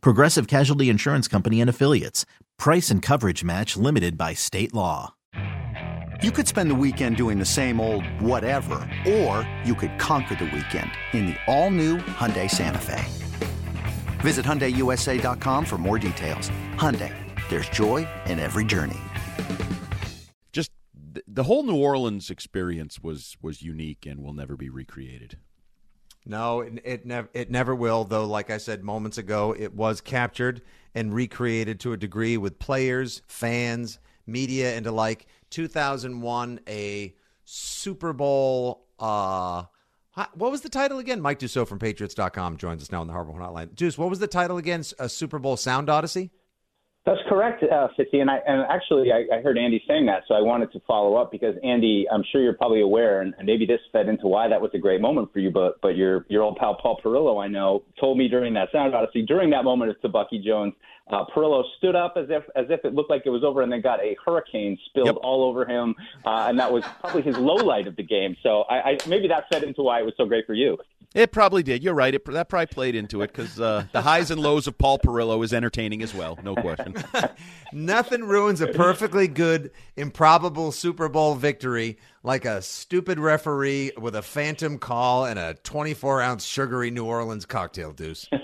Progressive Casualty Insurance Company and Affiliates. Price and coverage match limited by state law. You could spend the weekend doing the same old whatever, or you could conquer the weekend in the all-new Hyundai Santa Fe. Visit HyundaiUSA.com for more details. Hyundai, there's joy in every journey. Just the whole New Orleans experience was was unique and will never be recreated. No, it, it never it never will. Though, like I said moments ago, it was captured and recreated to a degree with players, fans, media, and alike. 2001, a Super Bowl. Uh, what was the title again? Mike Dussault from Patriots.com joins us now on the Harbor Hotline. Deuce, what was the title again? A Super Bowl Sound Odyssey. That's correct, uh, Fitzy. And I and actually I, I heard Andy saying that, so I wanted to follow up because Andy, I'm sure you're probably aware, and, and maybe this fed into why that was a great moment for you. But but your your old pal Paul Perillo, I know, told me during that sound odyssey, during that moment it's Tebucky Jones, uh, Perillo stood up as if as if it looked like it was over, and then got a hurricane spilled Yep. all over him, uh, and that was probably his low light of the game. So I, I maybe that fed into why it was so great for you. It probably did. You're right. It, that probably played into it because uh, the highs and lows of Paul Perillo is entertaining as well. No question. Nothing ruins a perfectly good, improbable Super Bowl victory like a stupid referee with a phantom call and a 24 ounce sugary New Orleans cocktail deuce.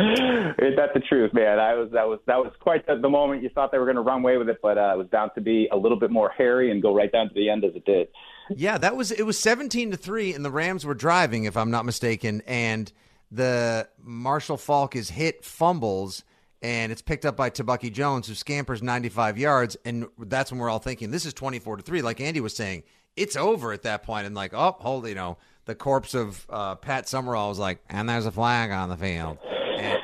Ain't that the truth, man? I was that was that was quite the, the moment you thought they were going to run away with it, but uh, it was bound to be a little bit more hairy and go right down to the end as it did. Yeah, that was it was 17 to 3 and the Rams were driving if I'm not mistaken and the Marshall Faulk is hit fumbles and it's picked up by Tebucky Jones who scampers 95 yards. And that's when we're all thinking this is 24 to 3 like Andy was saying it's over at that point. And like oh hold you know the corpse of uh, Pat Summerall was like and there's a flag on the field. And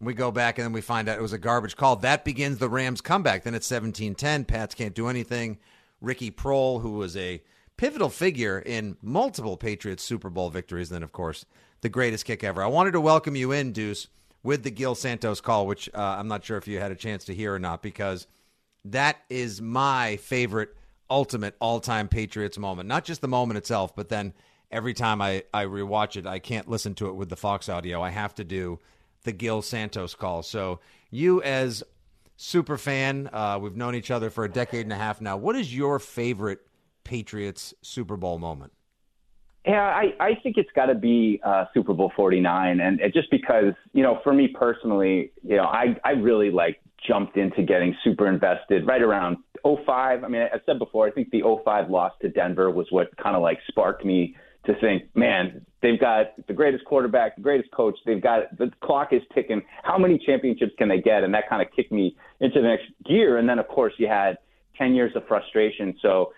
we go back and then we find out it was a garbage call. That begins the Rams comeback. Then it's 17-10 Pats can't do anything. Ricky Proehl who was a pivotal figure in multiple Patriots Super Bowl victories. and Then, of course, the greatest kick ever. I wanted to welcome you in, Deuce, with the Gil Santos call, which uh, I'm not sure if you had a chance to hear or not, because that is my favorite, ultimate, all time Patriots moment. Not just the moment itself, but then every time I, I rewatch it, I can't listen to it with the Fox audio. I have to do the Gil Santos call. So, you as super fan, uh, we've known each other for a decade and a half now. What is your favorite Patriots Super Bowl moment? Yeah, I, I think it's got to be uh, Super Bowl 49. And it, just because, you know, for me personally, you know, I, I really like jumped into getting super invested right around 05. I mean, I said before, I think the 05 loss to Denver was what kind of like sparked me to think, man, they've got the greatest quarterback, the greatest coach. They've got the clock is ticking. How many championships can they get? And that kind of kicked me into the next gear. And then, of course, you had 10 years of frustration. So,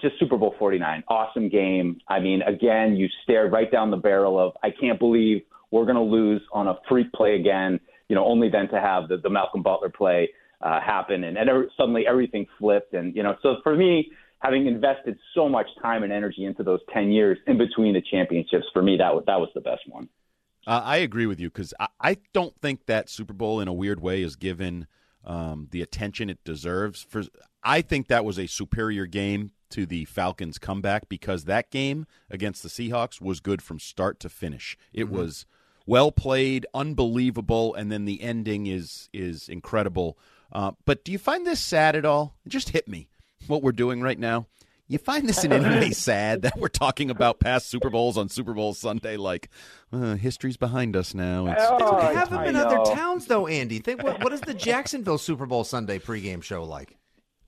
just Super Bowl 49. Awesome game. I mean, again, you stare right down the barrel of, I can't believe we're going to lose on a freak play again, you know, only then to have the, the Malcolm Butler play uh, happen. And, and every, suddenly everything flipped. And, you know, so for me, having invested so much time and energy into those 10 years in between the championships, for me, that was, that was the best one. Uh, I agree with you because I, I don't think that Super Bowl, in a weird way, is given um, the attention it deserves. For I think that was a superior game to the Falcons' comeback because that game against the Seahawks was good from start to finish. It Mm-hmm. was well played, unbelievable, and then the ending is is incredible. Uh, but do you find this sad at all? It just hit me what we're doing right now. You find this in any way sad that we're talking about past Super Bowls on Super Bowl Sunday? Like, uh, history's behind us now. It's, Oh, it's They okay. have them I in other towns, though, Andy. Think what, what is the Jacksonville Super Bowl Sunday pregame show like?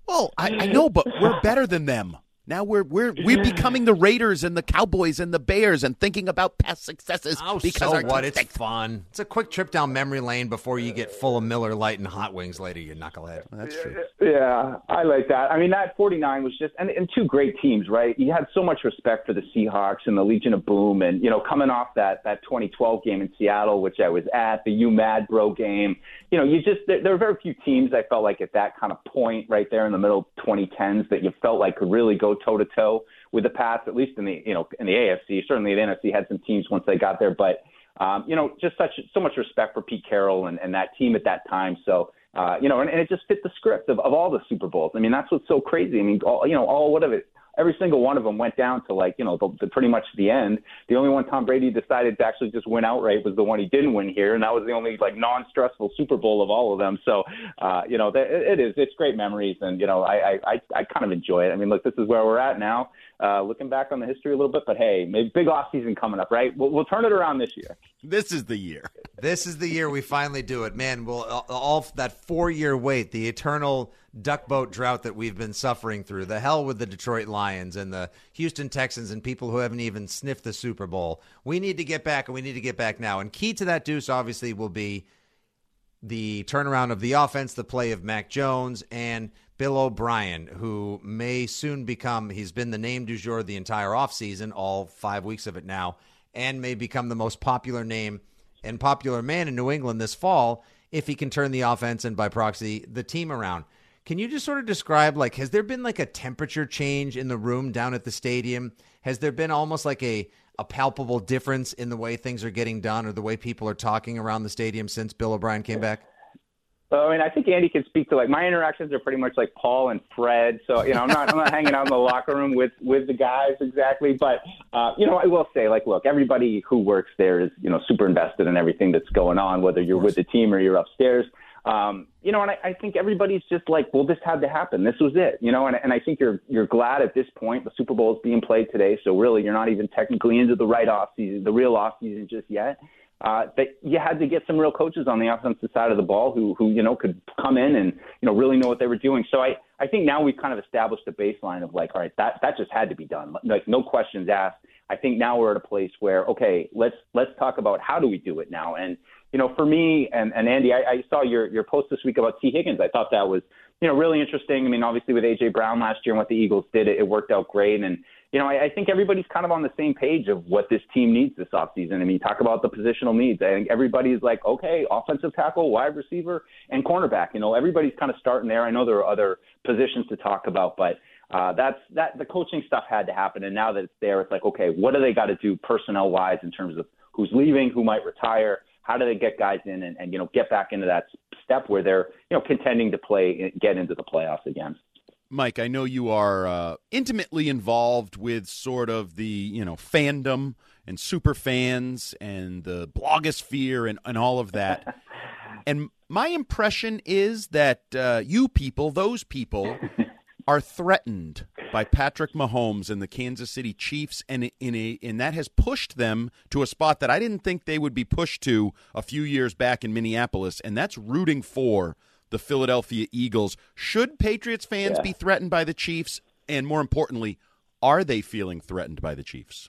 Well, I, I know, but we're better than them. Now we're we're we're becoming the Raiders and the Cowboys and the Bears and thinking about past successes Oh, because so what? It's stinks. fun. It's a quick trip down memory lane before you get full of Miller Lite and hot wings later, you knucklehead. That's true. Yeah, I like that. I mean, that 49 was just, and, and two great teams, right? You had so much respect for the Seahawks and the Legion of Boom, and you know, coming off that that 2012 game in Seattle, which I was at, the UMad Bro game. You know, you just there, there are very few teams I felt like at that kind of point right there in the middle 2010s that you felt like could really go toe to toe with the Pats, at least in the you know in the AFC. Certainly, the NFC had some teams once they got there, but um, you know, just such so much respect for Pete Carroll and, and that team at that time. So, uh, you know, and, and it just fit the script of, of all the Super Bowls. I mean, that's what's so crazy. I mean, all, you know, all what of it, every single one of them went down to like, you know, the, the pretty much the end. The only one Tom Brady decided to actually just win outright was the one he didn't win here, and that was the only like non-stressful Super Bowl of all of them. So, uh, you know, th- it is it's great memories, and you know, I I I kind of enjoy it. I mean, look, this is where we're at now. Uh, looking back on the history a little bit, but hey, maybe big off season coming up, right? We'll, we'll turn it around this year. This is the year. This is the year we finally do it, man. Well, all, all that four-year wait, the eternal duck boat drought that we've been suffering through, the hell with the Detroit Lions and the Houston Texans and people who haven't even sniffed the Super Bowl. We need to get back, and we need to get back now. And key to that, Deuce, obviously, will be the turnaround of the offense, the play of Mac Jones, and Bill O'Brien, who may soon become, he's been the name du jour the entire offseason, all five weeks of it now, and may become the most popular name and popular man in New England this fall if he can turn the offense and by proxy the team around. Can you just sort of describe like has there been like a temperature change in the room down at the stadium? Has there been almost like a a palpable difference in the way things are getting done or the way people are talking around the stadium since Bill O'Brien came back? So, I mean, I think Andy can speak to like my interactions are pretty much like Paul and Fred. So, you know, I'm not I'm not hanging out in the locker room with with the guys exactly, but uh, you know, I will say like, look, everybody who works there is you know super invested in everything that's going on, whether you're with the team or you're upstairs. Um, you know, and I, I think everybody's just like, well, this had to happen. This was it, you know, and, and I think you're you're glad at this point the Super Bowl is being played today, so really you're not even technically into the right off season, the real off season just yet. Uh, that you had to get some real coaches on the offensive side of the ball who who you know could come in and you know really know what they were doing. So I I think now we've kind of established a baseline of like, all right, that that just had to be done, like no questions asked. I think now we're at a place where okay, let's let's talk about how do we do it now. And you know, for me and, and Andy, I, I saw your your post this week about Tee Higgins. I thought that was you know really interesting. I mean, obviously with AJ Brown last year and what the Eagles did, it, it worked out great. And you know, I, I think everybody's kind of on the same page of what this team needs this offseason. I mean, talk about the positional needs. I think everybody's like, okay, offensive tackle, wide receiver, and cornerback. You know, everybody's kind of starting there. I know there are other positions to talk about, but uh, that's that the coaching stuff had to happen. And now that it's there, it's like, okay, what do they got to do personnel wise in terms of who's leaving, who might retire? How do they get guys in and, and you know get back into that step where they're you know contending to play, get into the playoffs again? Mike, I know you are uh, intimately involved with sort of the you know fandom and super fans and the blogosphere and, and all of that. and my impression is that uh, you people, those people, are threatened by Patrick Mahomes and the Kansas City Chiefs, and in a and that has pushed them to a spot that I didn't think they would be pushed to a few years back in Minneapolis, and that's rooting for the Philadelphia Eagles. Should Patriots fans Yeah. be threatened by the Chiefs? And more importantly, are they feeling threatened by the Chiefs?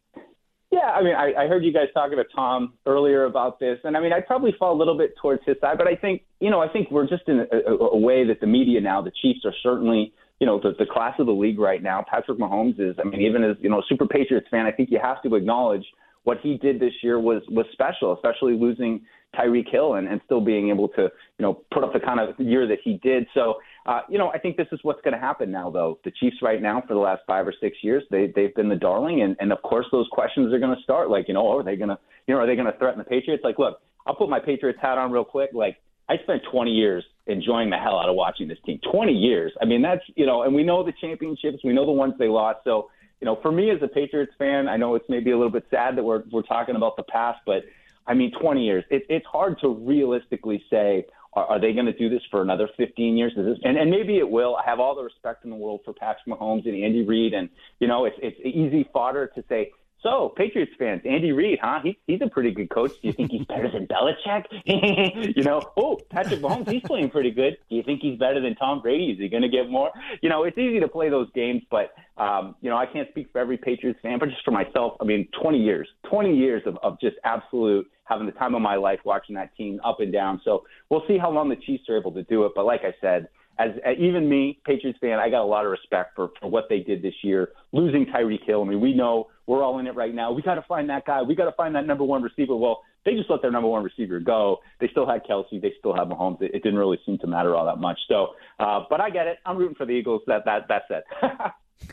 Yeah, I mean, I, I heard you guys talking to Tom earlier about this, and I mean, I'd probably fall a little bit towards his side, but I think, you know, I think we're just in a, a, a way that the media now, the Chiefs are certainly, you know, the, the class of the league right now. Patrick Mahomes is, I mean, even as you know, a super Patriots fan, I think you have to acknowledge what he did this year was was special, especially losing Tyreek Hill and, and still being able to, you know, put up the kind of year that he did. So, uh, you know, I think this is what's going to happen now, though. The Chiefs right now, for the last five or six years, they they've been the darling, and and of course those questions are going to start. Like, you know, are they going to, you know, are they going to threaten the Patriots? Like, look, I'll put my Patriots hat on real quick. Like, I spent 20 years enjoying the hell out of watching this team. 20 years. I mean, that's you know, and we know the championships, we know the ones they lost. So, you know, for me as a Patriots fan, I know it's maybe a little bit sad that we're we're talking about the past, but I mean, 20 years. It, it's hard to realistically say, are, are they going to do this for another 15 years? Is this, and, and maybe it will. I have all the respect in the world for Patrick Mahomes and Andy Reid, and you know, it's it's easy fodder to say so Patriots fans, Andy Reid, huh? He, he's a pretty good coach. Do you think he's better than Belichick? you know, oh, Patrick Mahomes, he's playing pretty good. Do you think he's better than Tom Brady? Is he going to get more? You know, it's easy to play those games, but um, you know, I can't speak for every Patriots fan, but just for myself. I mean, 20 years, 20 years of, of just absolute having the time of my life watching that team up and down. So we'll see how long the Chiefs are able to do it. But like I said, as, as even me, Patriots fan, I got a lot of respect for, for what they did this year, losing Tyreek Hill. I mean, we know we're all in it right now. We got to find that guy. We got to find that number one receiver. Well, they just let their number one receiver go. They still had Kelce. They still have Mahomes. It, it didn't really seem to matter all that much. So, uh, but I get it. I'm rooting for the Eagles. That that that's it.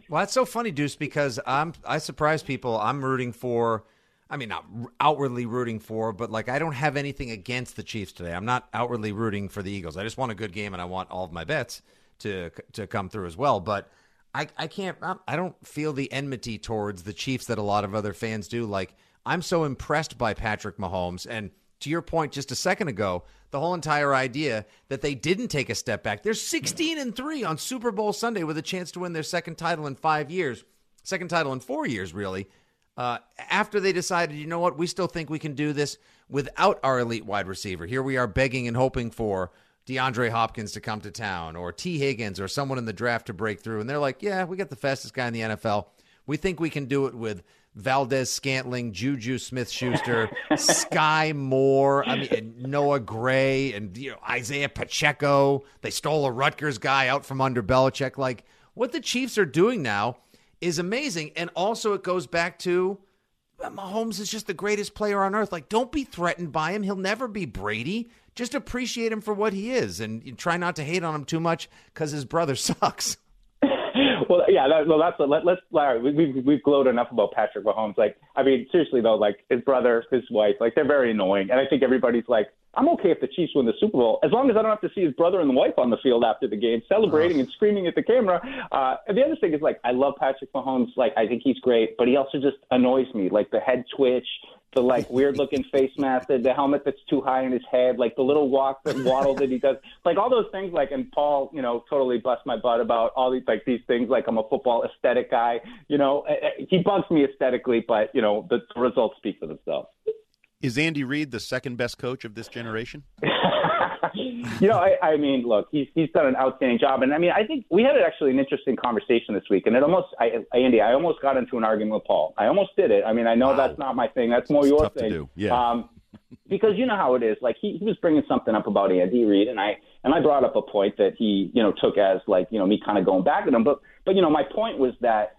well, that's so funny, Deuce, because I'm I surprise people. I'm rooting for I mean, not outwardly rooting for, but like I don't have anything against the Chiefs today. I'm not outwardly rooting for the Eagles. I just want a good game, and I want all of my bets to to come through as well. But I I can't I don't feel the enmity towards the Chiefs that a lot of other fans do. Like I'm so impressed by Patrick Mahomes, and to your point just a second ago, the whole entire idea that they didn't take a step back. They're 16 and three on Super Bowl Sunday with a chance to win their second title in five years, second title in four years, really uh, after they decided, you know what, we still think we can do this without our elite wide receiver. Here we are begging and hoping for DeAndre Hopkins to come to town or Tee Higgins or someone in the draft to break through. And they're like, yeah, we got the fastest guy in the NFL. We think we can do it with Valdes-Scantling, Juju Smith Schuster, Skyy Moore, I mean, Noah Gray, and you know, Isaiah Pacheco. They stole a Rutgers guy out from under Belichick. Like, what the Chiefs are doing now is amazing. And also, it goes back to Mahomes is just the greatest player on earth. Like, don't be threatened by him. He'll never be Brady. Just appreciate him for what he is and try not to hate on him too much because his brother sucks. well, yeah, that, well, that's let, let's Larry. We, we've we've glowed enough about Patrick Mahomes. Like, I mean, seriously though, like his brother, his wife, like they're very annoying, and I think everybody's like, I'm okay if the Chiefs win the Super Bowl as long as I don't have to see his brother and the wife on the field after the game celebrating and screaming at the camera. Uh, and the other thing is like I love Patrick Mahomes. Like I think he's great, but he also just annoys me. Like the head twitch, the like weird looking face mask, the, the helmet that's too high in his head, like the little walk that waddle that he does, like all those things. Like and Paul, you know, totally bust my butt about all these like these things. Like I'm a football aesthetic guy. You know, eh, eh, he bugs me aesthetically, but you know the results speak for themselves. Is Andy Reid the second best coach of this generation? you know, I, I mean, look, he's he's done an outstanding job, and I mean, I think we had actually an interesting conversation this week, and it almost, I, Andy, I almost got into an argument with Paul. I almost did it. I mean, I know wow. that's not my thing. That's more it's your thing. Yeah. Um, because you know how it is. Like he, he was bringing something up about Andy Reid, and I and I brought up a point that he, you know, took as like, you know, me kind of going back at him. But but you know, my point was that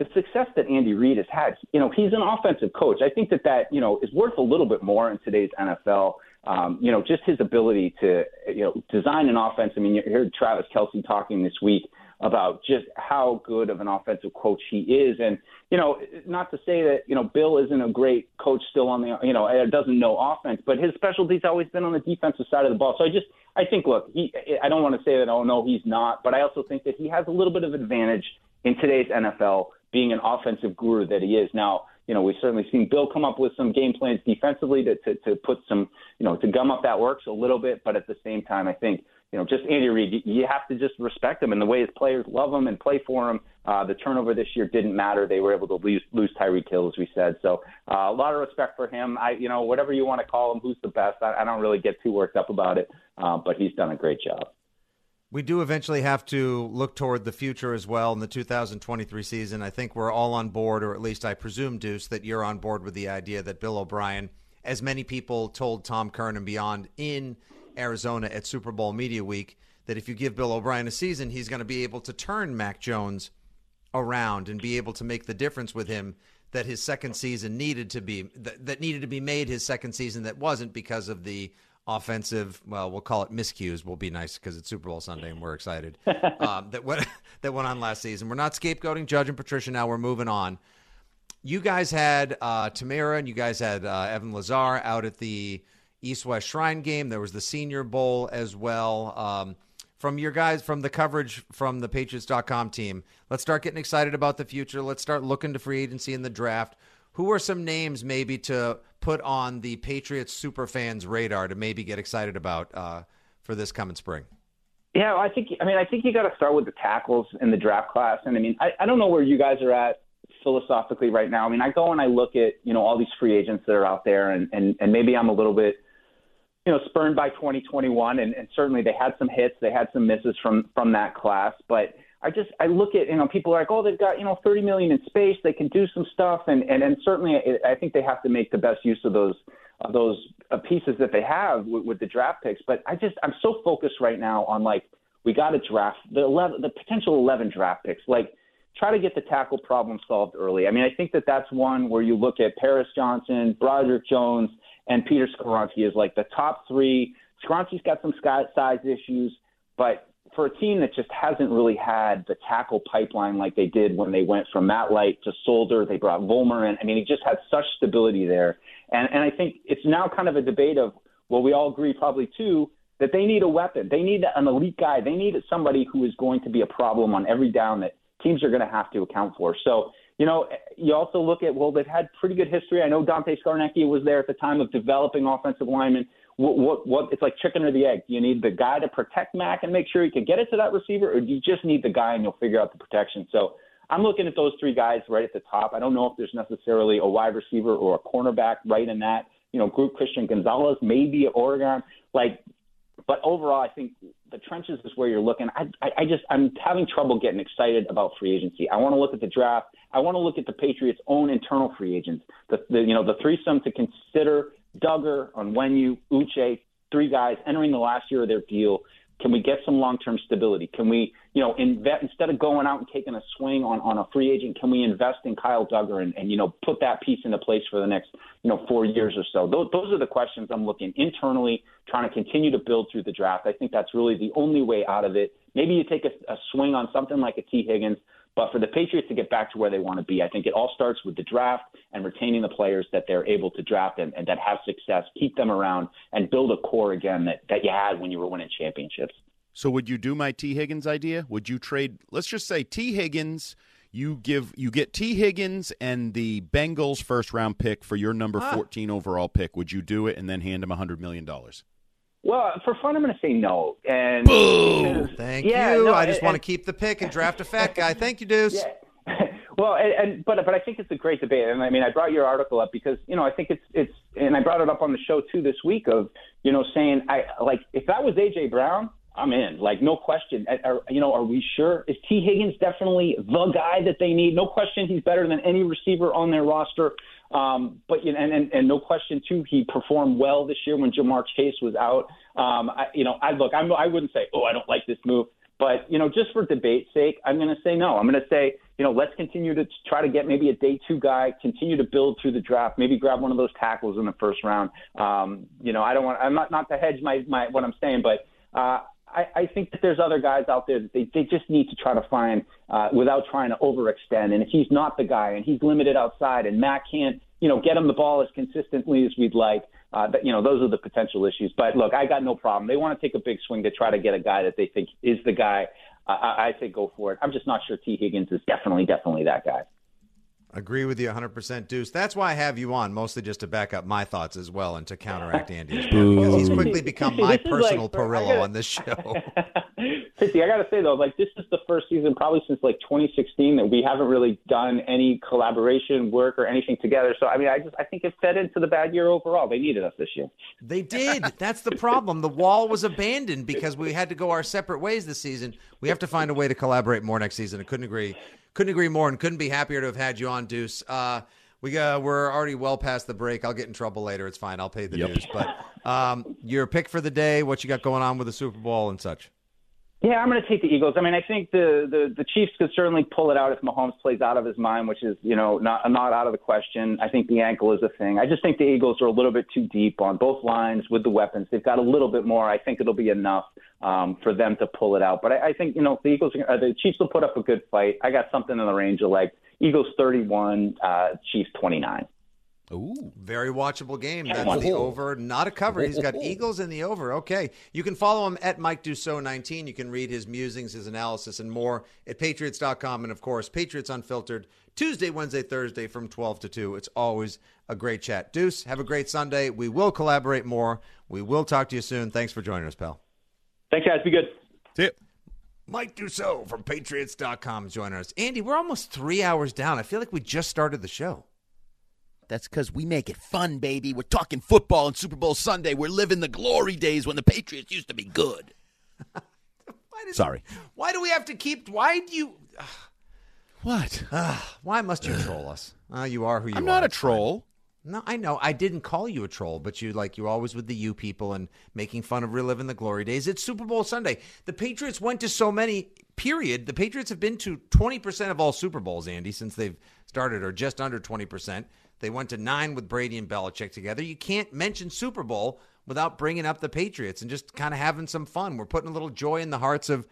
the success that Andy Reid has had, you know, he's an offensive coach. I think that that, you know, is worth a little bit more in today's NFL. Um, you know, just his ability to, you know, design an offense. I mean, you heard Travis Kelce talking this week about just how good of an offensive coach he is. And, you know, not to say that, you know, Bill isn't a great coach still on the, you know, doesn't know offense, but his specialty's always been on the defensive side of the ball. So I just, I think, look, he, I don't want to say that, oh, no, he's not, but I also think that he has a little bit of advantage in today's NFL being an offensive guru that he is. Now, you know, we've certainly seen Bill come up with some game plans defensively to, to, to put some, you know, to gum up that works a little bit. But at the same time, I think, you know, just Andy Reid, you have to just respect him and the way his players love him and play for him. Uh, the turnover this year didn't matter. They were able to lose, lose Tyreek Hill, as we said. So uh, a lot of respect for him. I, you know, whatever you want to call him, who's the best, I, I don't really get too worked up about it. Uh, but he's done a great job. We do eventually have to look toward the future as well in the 2023 season. I think we're all on board, or at least I presume, Deuce, that you're on board with the idea that Bill O'Brien, as many people told Tom Curran and beyond in Arizona at Super Bowl Media Week, that if you give Bill O'Brien a season, he's going to be able to turn Mac Jones around and be able to make the difference with him that his second season needed to be that, that needed to be made his second season that wasn't because of the offensive, well, we'll call it miscues. Will be nice because it's Super Bowl Sunday and we're excited um, that went that went on last season. We're not scapegoating Judge and Patricia now. We're moving on. You guys had uh, Tamara and you guys had uh, Evan Lazar out at the East West Shrine game. There was the Senior Bowl as well. Um, from your guys, from the coverage from the Patriots.com team, let's start getting excited about the future. Let's start looking to free agency in the draft. Who are some names maybe to put on the Patriots super fans radar to maybe get excited about uh, for this coming spring? Yeah, I think. I mean, I think you got to start with the tackles in the draft class, and I mean, I, I don't know where you guys are at philosophically right now. I mean, I go and I look at you know all these free agents that are out there, and and and maybe I'm a little bit you know spurned by 2021, and, and certainly they had some hits, they had some misses from from that class, but. I just I look at you know people are like oh they've got you know 30 million in space they can do some stuff and and and certainly I I think they have to make the best use of those of those uh, pieces that they have with, with the draft picks but I just I'm so focused right now on like we got to draft the 11 the potential 11 draft picks like try to get the tackle problem solved early. I mean, I think that that's one where you look at Paris Johnson, Broderick Jones, and Peter Skoronski is like the top three. Skoronski's got some size issues, but for a team that just hasn't really had the tackle pipeline like they did when they went from Matt Light to Solder, they brought Vollmer in. I mean, he just had such stability there. And, and I think it's now kind of a debate of, well, we all agree probably too, that they need a weapon. They need an elite guy. They need somebody who is going to be a problem on every down that teams are going to have to account for. So, you know, you also look at, well, they've had pretty good history. I know Dante Scarnecchia was there at the time of developing offensive linemen. What, what, what, it's like chicken or the egg. Do you need the guy to protect Mac and make sure he can get it to that receiver, or do you just need the guy and you'll figure out the protection? So I'm looking at those three guys right at the top. I don't know if there's necessarily a wide receiver or a cornerback right in that, you know, group Christian Gonzalez, maybe Oregon. Like but overall, I think the trenches is where you're looking. I, I, I just I'm having trouble getting excited about free agency. I want to look at the draft. I want to look at the Patriots' own internal free agents. The, the you know the threesome to consider: Dugger, Onwenu, Uche, three guys entering the last year of their deal. Can we get some long-term stability? Can we, you know, invest instead of going out and taking a swing on, on a free agent? Can we invest in Kyle Dugger and, and you know put that piece into place for the next you know four years or so? Those, those are the questions I'm looking internally, trying to continue to build through the draft. I think that's really the only way out of it. Maybe you take a, a swing on something like a Tee Higgins, but for the Patriots to get back to where they want to be, I think it all starts with the draft and retaining the players that they're able to draft and, and that have success, keep them around, and build a core again that, that you had when you were winning championships. So would you do my Tee Higgins idea? Would you trade? Let's just say Tee Higgins. You give you get Tee Higgins and the Bengals first round pick for your number ah. fourteen overall pick. Would you do it and then hand him a hundred million dollars? Well, for fun, I'm going to say no. And Boom! Thank yeah, you. No, I just and, want to keep the pick and draft a fat guy. Thank you, Deuce. Yeah. Well, and, and but but I think it's a great debate, and I mean I brought your article up because you know I think it's it's and I brought it up on the show too this week of you know saying I like if that was AJ Brown, I'm in, like no question. Are, you know, are we sure? Is Tee Higgins definitely the guy that they need? No question, he's better than any receiver on their roster. Um, but you know, and, and and no question too, he performed well this year when Ja'Marr Chase was out. Um, I, you know, I look, I'm, I wouldn't say, oh, I don't like this move, but you know, just for debate's sake, I'm going to say no. I'm going to say, you know, let's continue to try to get maybe a day two guy, continue to build through the draft, maybe grab one of those tackles in the first round. Um, you know, I don't want, I'm not not to hedge my my what I'm saying, but. Uh, I, I think that there's other guys out there that they, they just need to try to find uh, without trying to overextend. And if he's not the guy and he's limited outside and Matt can't, you know, get him the ball as consistently as we'd like, uh, you know, those are the potential issues. But look, I got no problem. They want to take a big swing to try to get a guy that they think is the guy. Uh, I, I say go for it. I'm just not sure Tee Higgins is definitely, definitely that guy. Agree with you 100%, Deuce. That's why I have you on, mostly just to back up my thoughts as well and to counteract Andy's. He's quickly become my personal like, Perillo gotta, on this show. Fitzy, I got to say, though, like this is the first season probably since like 2016 that we haven't really done any collaboration work or anything together. So, I mean, I just I think it fed into the bad year overall. They needed us this year. They did. That's the problem. The wall was abandoned because we had to go our separate ways this season. We have to find a way to collaborate more next season. I couldn't agree couldn't agree more and couldn't be happier to have had you on, Deuce. Uh, we uh, we're already well past the break. I'll get in trouble later. It's fine. I'll pay the yep. dues. But um, your pick for the day, what you got going on with the Super Bowl and such. Yeah, I'm going to take the Eagles. I mean, I think the, the the Chiefs could certainly pull it out if Mahomes plays out of his mind, which is you know not not out of the question. I think the ankle is a thing. I just think the Eagles are a little bit too deep on both lines with the weapons. They've got a little bit more. I think it'll be enough um, for them to pull it out. But I, I think you know the Eagles, uh, the Chiefs will put up a good fight. I got something in the range of like Eagles 31, uh, Chiefs 29. Ooh, very watchable game. That's the over, not a cover. He's got Eagles in the over. Okay. You can follow him at Mike Dussault 19. You can read his musings, his analysis, and more at patriots.com. And of course, Patriots Unfiltered, Tuesday, Wednesday, Thursday from 12 to 2. It's always a great chat. Deuce, have a great Sunday. We will collaborate more. We will talk to you soon. Thanks for joining us, pal. Thanks, guys. Be good. See you. Mike Dussault from Patriots.com is joining us. Andy, we're almost three hours down. I feel like we just started the show. That's because we make it fun, baby. We're talking football and Super Bowl Sunday. We're living the glory days when the Patriots used to be good. Why does- Sorry. Why do we have to keep? Why do you? What? Why must you troll us? Uh, you are who you are. I'm not a troll. No, I know. I didn't call you a troll, but you like you're always with the you people and making fun of reliving the glory days. It's Super Bowl Sunday. The Patriots went to so many. Period. The Patriots have been to 20 percent of all Super Bowls, Andy, since they've started, or just under 20 percent. They went to nine with Brady and Belichick together. You can't mention Super Bowl without bringing up the Patriots and just kind of having some fun. We're putting a little joy in the hearts of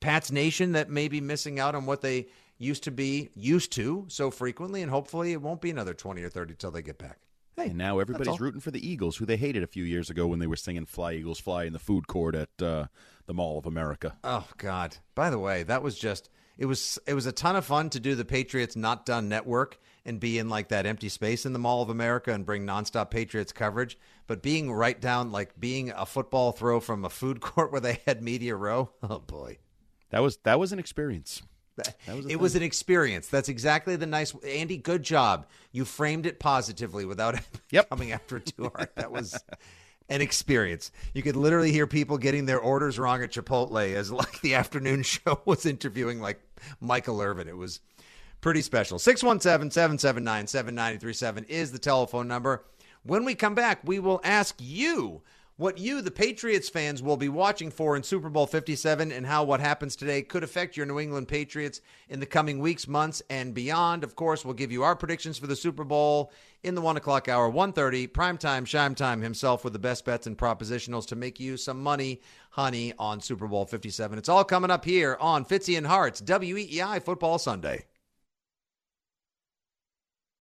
Pat's Nation that may be missing out on what they used to be used to so frequently, and hopefully it won't be another 20 or 30 till they get back. Hey, And now everybody's rooting for the Eagles, who they hated a few years ago when they were singing "Fly Eagles Fly" in the food court at uh, the Mall of America. Oh God! By the way, that was just it was it was a ton of fun to do the Patriots Not Done network and be in like that empty space in the Mall of America and bring nonstop Patriots coverage. But being right down like being a football throw from a food court where they had media row. Oh boy. That was that was an experience. was a it was an experience. That's exactly the nice Andy. Good job. You framed it positively without Yep. coming after it too hard. That was an experience. You could literally hear people getting their orders wrong at Chipotle as like the afternoon show was interviewing like Michael Irvin. It was pretty special. 617-779-7937 is the telephone number. When we come back, we will ask you what you, the Patriots fans, will be watching for in Super Bowl 57 and how what happens today could affect your New England Patriots in the coming weeks, months, and beyond. Of course, we'll give you our predictions for the Super Bowl in the 1 o'clock hour, 1.30, primetime, Shime Time himself with the best bets and propositionals to make you some money, honey, on Super Bowl 57. It's all coming up here on Fitzy and Hart's, WEEI Football Sunday.